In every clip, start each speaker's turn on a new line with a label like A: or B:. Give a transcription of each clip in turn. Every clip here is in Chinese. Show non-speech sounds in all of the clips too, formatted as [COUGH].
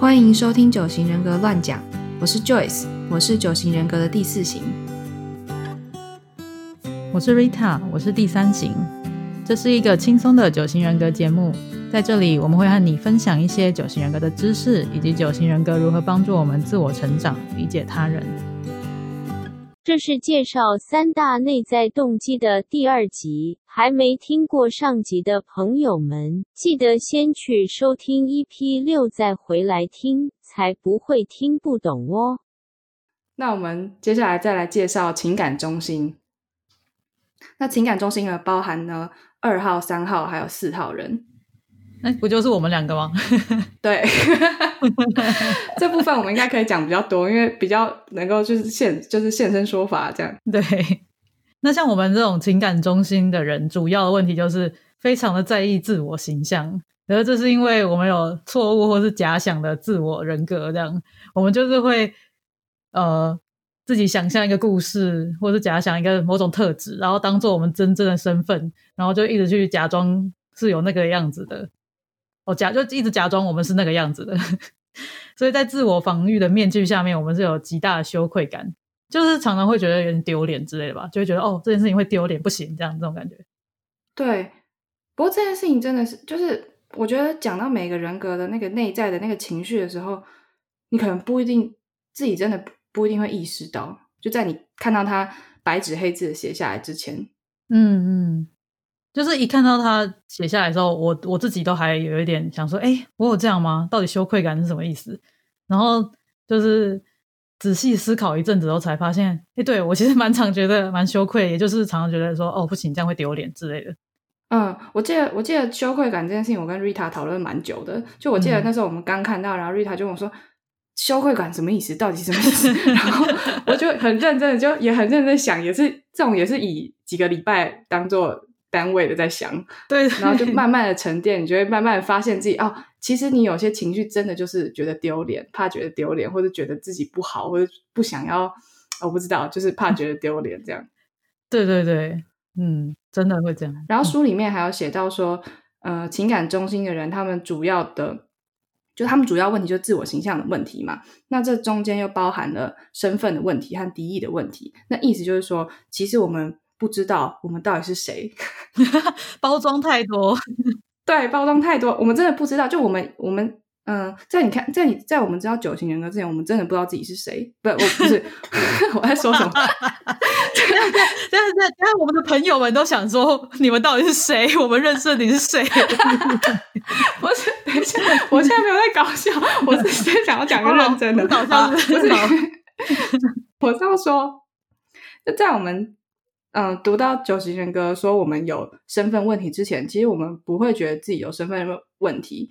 A: 欢迎收听九型人格乱讲，我是 Joyce，我是九型人格的第四型。
B: 我是 Rita，我是第三型。这是一个轻松的九型人格节目，在这里我们会和你分享一些九型人格的知识，以及九型人格如何帮助我们自我成长、理解他人。
C: 这是介绍三大内在动机的第二集，还没听过上集的朋友们，记得先去收听 EP 六，再回来听，才不会听不懂哦。
A: 那我们接下来再来介绍情感中心。那情感中心呢，包含呢二号、三号还有四号人。
B: 那不就是我们两个吗？[LAUGHS]
A: 对，[LAUGHS] 这部分我们应该可以讲比较多，因为比较能够就是现就是现身说法这样。
B: 对，那像我们这种情感中心的人，主要的问题就是非常的在意自我形象，而这是因为我们有错误或是假想的自我人格，这样我们就是会呃自己想象一个故事，或是假想一个某种特质，然后当做我们真正的身份，然后就一直去假装是有那个样子的。我假就一直假装我们是那个样子的，[LAUGHS] 所以在自我防御的面具下面，我们是有极大的羞愧感，就是常常会觉得有点丢脸之类的吧，就会觉得哦这件事情会丢脸，不行这样这种感觉。
A: 对，不过这件事情真的是，就是我觉得讲到每个人格的那个内在的那个情绪的时候，你可能不一定自己真的不一定会意识到，就在你看到他白纸黑字的写下来之前，
B: 嗯嗯。就是一看到他写下来的时候，我我自己都还有一点想说，哎，我有这样吗？到底羞愧感是什么意思？然后就是仔细思考一阵子后，才发现，哎，对我其实蛮常觉得蛮羞愧，也就是常常觉得说，哦，不行，这样会丢脸之类的。
A: 嗯，我记得我记得羞愧感这件事情，我跟 Rita 讨论蛮久的。就我记得那时候我们刚看到，然后 Rita 就跟我说，羞愧感什么意思？到底什么意思？[LAUGHS] 然后我就很认真的，就也很认真想，也是这种，也是以几个礼拜当做。单位的在想，[LAUGHS]
B: 对，
A: 然后就慢慢的沉淀，你就会慢慢的发现自己哦，其实你有些情绪真的就是觉得丢脸，怕觉得丢脸，或者觉得自己不好，或者不想要，我不知道，就是怕觉得丢脸这样。[LAUGHS]
B: 对对对，嗯，真的会这样。
A: 然后书里面还有写到说，呃，情感中心的人，他们主要的，就他们主要问题就是自我形象的问题嘛。那这中间又包含了身份的问题和敌意的问题。那意思就是说，其实我们。不知道我们到底是谁，[LAUGHS]
B: 包装太多，[LAUGHS]
A: 对，包装太多，我们真的不知道。就我们，我们，嗯，在你看，在你在我们知道九型人格之前，我们真的不知道自己是谁。不，我不是，[LAUGHS] 我在说什么？
B: 但是，但是，但是，我们的朋友们都想说，你们到底是谁？我们认识你是谁？
A: 不是，等一下，我现在没有在搞笑，我是先想要讲个认真的
B: 搞笑，不是，
A: 我是要说，就在我们。嗯，读到九型人格说我们有身份问题之前，其实我们不会觉得自己有身份问题，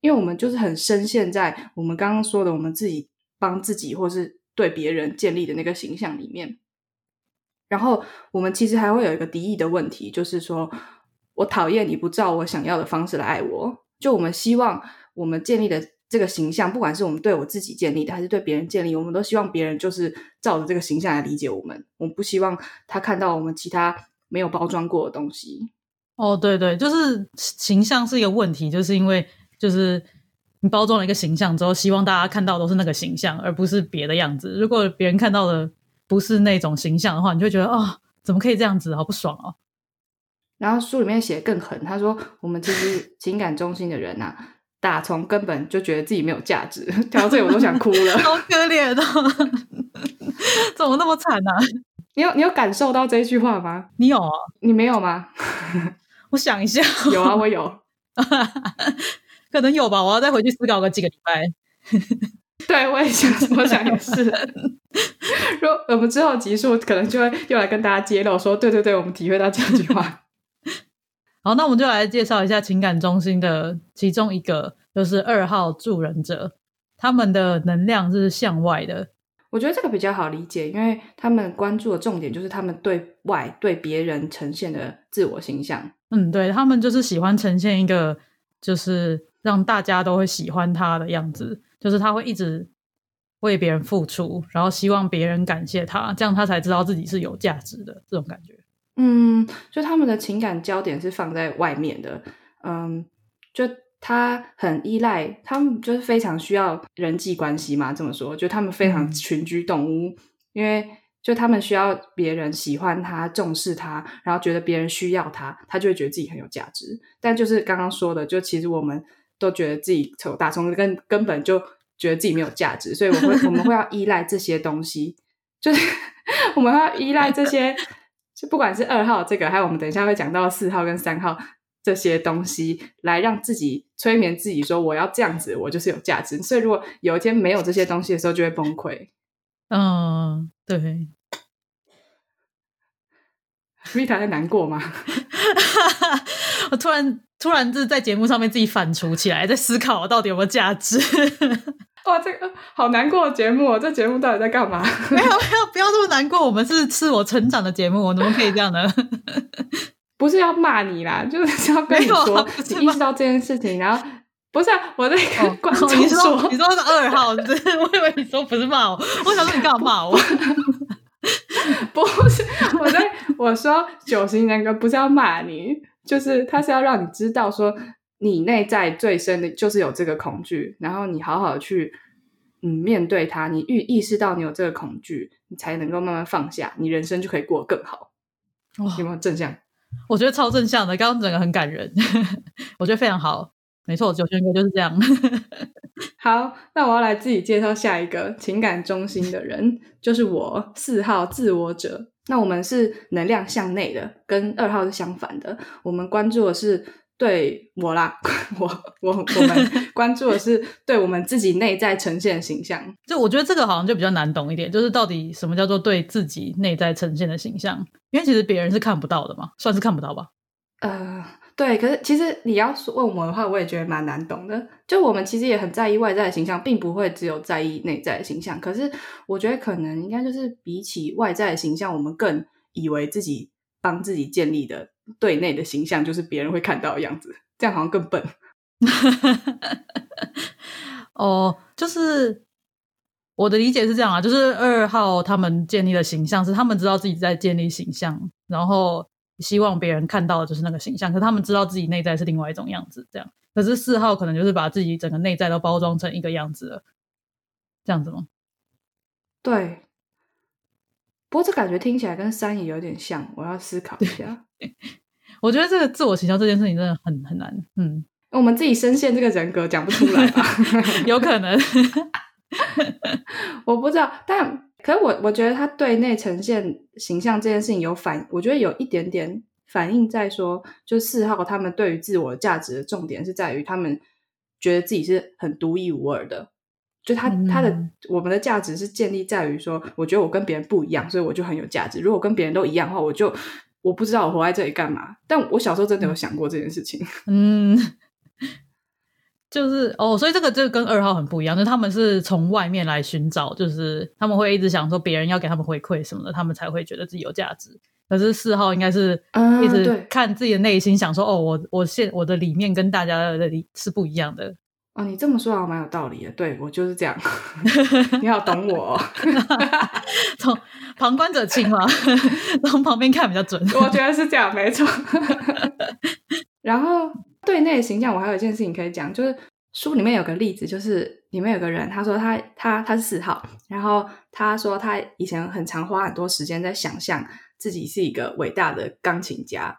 A: 因为我们就是很深陷在我们刚刚说的我们自己帮自己或是对别人建立的那个形象里面。然后我们其实还会有一个敌意的问题，就是说我讨厌你不照我想要的方式来爱我，就我们希望我们建立的。这个形象，不管是我们对我自己建立的，还是对别人建立，我们都希望别人就是照着这个形象来理解我们。我们不希望他看到我们其他没有包装过的东西。
B: 哦，对对，就是形象是一个问题，就是因为就是你包装了一个形象之后，希望大家看到都是那个形象，而不是别的样子。如果别人看到的不是那种形象的话，你就觉得啊，怎么可以这样子，好不爽哦。
A: 然后书里面写更狠，他说我们其实 [LAUGHS] 情感中心的人呐。打从根本就觉得自己没有价值，讲到这里我都想哭了，
B: 好 [LAUGHS] 可怜哦！[LAUGHS] 怎么那么惨呢？
A: 你有你有感受到这句话吗？
B: 你有啊？
A: 你没有吗？[LAUGHS]
B: 我想一下，
A: 有啊，我有，
B: 可能有吧。我要再回去思考个几个礼拜。
A: 对，我也想，我想也是。如果我们之后集数可能就会又来跟大家揭露，说对对对，我们体会到这句话。
B: 好，那我们就来介绍一下情感中心的其中一个，就是二号助人者，他们的能量是向外的。
A: 我觉得这个比较好理解，因为他们关注的重点就是他们对外对别人呈现的自我形象。
B: 嗯，对他们就是喜欢呈现一个，就是让大家都会喜欢他的样子，就是他会一直为别人付出，然后希望别人感谢他，这样他才知道自己是有价值的这种感觉。
A: 嗯，就他们的情感焦点是放在外面的，嗯，就他很依赖，他们就是非常需要人际关系嘛。这么说，就他们非常
B: 嗯
A: 群居动物，因为就他们需要别人喜欢他、重视他，然后觉得别人需要他，他就会觉得自己很有价值。但就是刚刚说的，就其实我们都觉得自己从打从根根本就觉得自己没有价值，所以我会我们会要依赖这些东西，就是 [LAUGHS] 我们要依赖这些，就不管是二号这个，还有我们等一下会讲到四号跟三号这些东西，来让自己催眠自己说我要这样子，我就是有价值。所以如果有一天没有这些东西的时候，就会崩溃。
B: 嗯，对。
A: Rita 在难过吗？[LAUGHS]
B: 我突然突然就是在节目上面自己反刍起来，在思考我到底有没有价值。
A: 哇，这个好难过的节目哦！这节目到底在干嘛？[LAUGHS]
B: 没有没有，不要这么难过，我们是是我成长的节目，我怎么可以这样呢？[LAUGHS]
A: 不是要骂你啦，就是要跟你说，你意识到这件事情，然后不是、啊、我在跟观众
B: 哦你说
A: 说，
B: 你说是二号，是不是我以为你说不是骂我，我想说你干嘛骂我？[LAUGHS]
A: 不是我在我说九型人格不是要骂你，就是他是要让你知道说你内在最深的就是有这个恐惧，然后你好好的去嗯面对它，你预意识到你有这个恐惧，你才能够慢慢放下，你人生就可以过得更好。
B: 哇
A: 有没有正向？[LAUGHS]
B: 我觉得超正向的，刚刚整个很感人，[LAUGHS] 我觉得非常好。没错，九轩哥就是这样。[LAUGHS]
A: 好，那我要来自己介绍下一个情感中心的人，就是我四号自我者。那我们是能量向内的，跟二号是相反的。我们关注的是对我啦，[LAUGHS] 我我我们 [LAUGHS] 关注的是对我们自己内在呈现的形象。
B: 就我觉得这个好像就比较难懂一点，就是到底什么叫做对自己内在呈现的形象？因为其实别人是看不到的嘛，算是看不到吧。
A: 呃，对，可是其实你要说问我的话，我也觉得蛮难懂的。就我们其实也很在意外在的形象，并不会只有在意内在的形象。可是我觉得可能应该就是比起外在的形象，我们更以为自己帮自己建立的对内的形象，就是别人会看到的样子，这样好像更笨。[LAUGHS]
B: 哦，就是我的理解是这样啊，就是二号他们建立的形象是他们知道自己在建立形象，然后希望别人看到的就是那个形象，可是他们知道自己内在是另外一种样子，这样。可是四号可能就是把自己整个内在都包装成一个样子了，这样子吗？
A: 对，不过这感觉听起来跟三也有点像，我要思考一下。[LAUGHS] [LAUGHS]
B: 我觉得这个自我形象这件事情真的很很难，嗯，
A: 我们自己深陷这个人格讲不出来吧？[LAUGHS]
B: 有可能，
A: 我不知道，但可是我我觉得他对内呈现形象这件事情有反，我觉得有一点点反映在说，就四号他们对于自我价值的重点是在于他们觉得自己是很独一无二的，就他、他的
B: 嗯
A: 我们的价值是建立在于说，我觉得我跟别人不一样，所以我就很有价值。如果跟别人都一样的话，我就我不知道我活在这里干嘛。但我小时候真的有想过这件事情。[LAUGHS]
B: 嗯，就是哦，所以这个就跟二号很不一样，就是他们是从外面来寻找，就是他们会一直想说别人要给他们回馈什么的，他们才会觉得自己有价值。可是四号应该是
A: 啊
B: 一直看自己的内心，想说哦，我我现我的理念跟大家的理是不一样的。
A: 哦，你这么说好像蛮有道理的。对我就是这样，[LAUGHS] 你好懂我、哦。[LAUGHS]
B: 从旁观者清嘛，[LAUGHS] 从旁边看比较准。
A: 我觉得是这样，没错。然后对内形象，我还有一件事情可以讲，就是书里面有个例子，就是里面有个人，他说他他他是四号，然后他说他以前很常花很多时间在想象自己是一个伟大的钢琴家，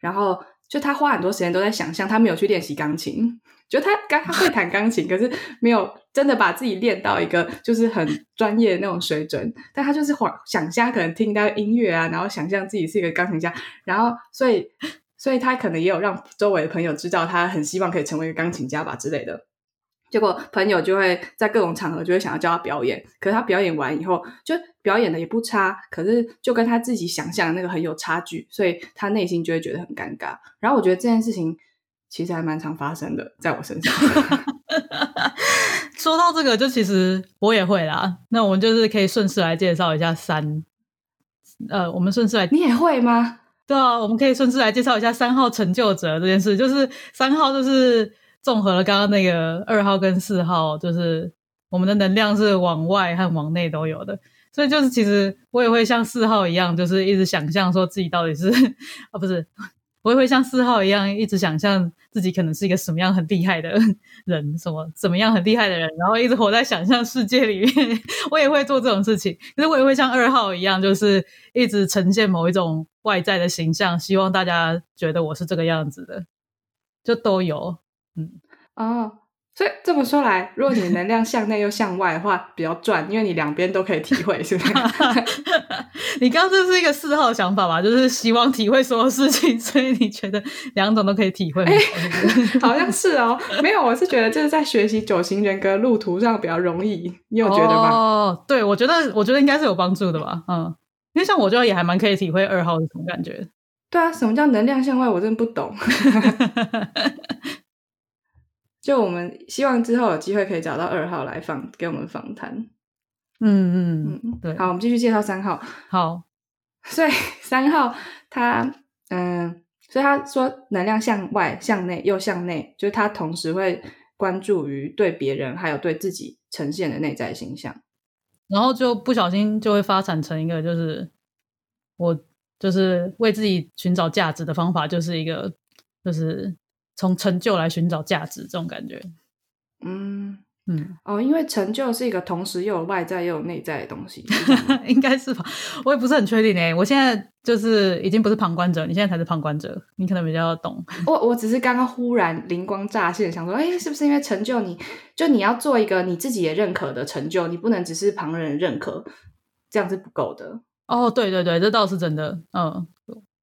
A: 然后就他花很多时间都在想象，他没有去练习钢琴。就他刚他会弹钢琴，可是没有真的把自己练到一个就是很专业的那种水准。但他就是想想象，可能听到音乐啊，然后想象自己是一个钢琴家，然后所以所以他可能也有让周围的朋友知道他很希望可以成为一个钢琴家吧之类的。结果朋友就会在各种场合就会想要叫他表演，可是他表演完以后，就表演的也不差，可是就跟他自己想象的那个很有差距，所以他内心就会觉得很尴尬。然后我觉得这件事情。其实还蛮常发生的，在我身上。
B: 说到这个，就其实我也会啦。那我们就是可以顺势来介绍一下三，呃，我们顺势来，
A: 你也会吗？
B: 对啊，我们可以顺势来介绍一下三号成就者这件事。就是三号就是综合了刚刚那个二号跟四号，就是我们的能量是往外和往内都有的。所以就是其实我也会像四号一样，就是一直想象说自己到底是 [LAUGHS] 啊，不是。我也会像四号一样，一直想象自己可能是一个什么样很厉害的人，什么怎么样很厉害的人，然后一直活在想象世界里面。[LAUGHS] 我也会做这种事情，可是我也会像二号一样，就是一直呈现某一种外在的形象，希望大家觉得我是这个样子的，就都有。嗯，
A: 哦。所以这么说来，如果你能量向内又向外的话，比较赚，因为你两边都可以体会，是不是？[LAUGHS]
B: 你刚刚这是一个四号想法吧？就是希望体会所有事情，所以你觉得两种都可以体会？[LAUGHS]
A: 好像是哦。没有，我是觉得就是在学习九型人格路途上比较容易。你有觉得吗？
B: 哦，对，我觉得我觉得应该是有帮助的吧。嗯，因为像我觉得也还蛮可以体会二号是什么感觉。
A: 对啊，什么叫能量向外？我真的不懂。[LAUGHS] 就我们希望之后有机会可以找到二号来访给我们访谈。
B: 嗯嗯嗯，对。
A: 好，我们继续介绍三号。
B: 好，[LAUGHS]
A: 所以三号他嗯，所以他说能量向外、向内又向内，就是他同时会关注于对别人还有对自己呈现的内在形象，
B: 然后就不小心就会发展成一个就是我就是为自己寻找价值的方法，就是一个就是。从成就来寻找价值，这种感觉，
A: 嗯嗯哦，因为成就是一个同时又有外在又有内在的东西，[LAUGHS]
B: 应该是吧？我也不是很确定诶。我现在就是已经不是旁观者，你现在才是旁观者，你可能比较懂。
A: 我我只是刚刚忽然灵光乍现，想说，哎，是不是因为成就？你就你要做一个你自己也认可的成就，你不能只是旁人认可，这样是不够的。
B: 哦，对对对，这倒是真的，嗯。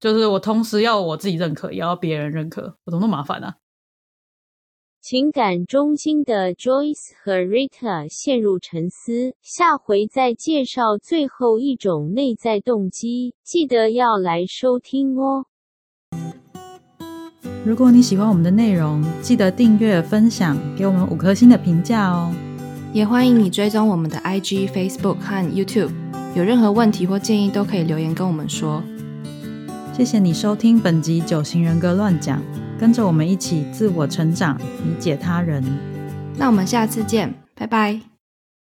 B: 就是我同时要我自己认可，也要别人认可，我怎么那么麻烦呢？
C: 情感中心的 Joyce 和 Rita 陷入沉思，下回再介绍最后一种内在动机，记得要来收听哦。
B: 如果你喜欢我们的内容，记得订阅、分享，给我们五颗星的评价哦。
A: 也欢迎你追踪我们的 IG、Facebook 和 YouTube，有任何问题或建议都可以留言跟我们说。
B: 谢谢你收听本集《九型人格乱讲》，跟着我们一起自我成长，理解他人。
A: 那我们下次见，拜拜。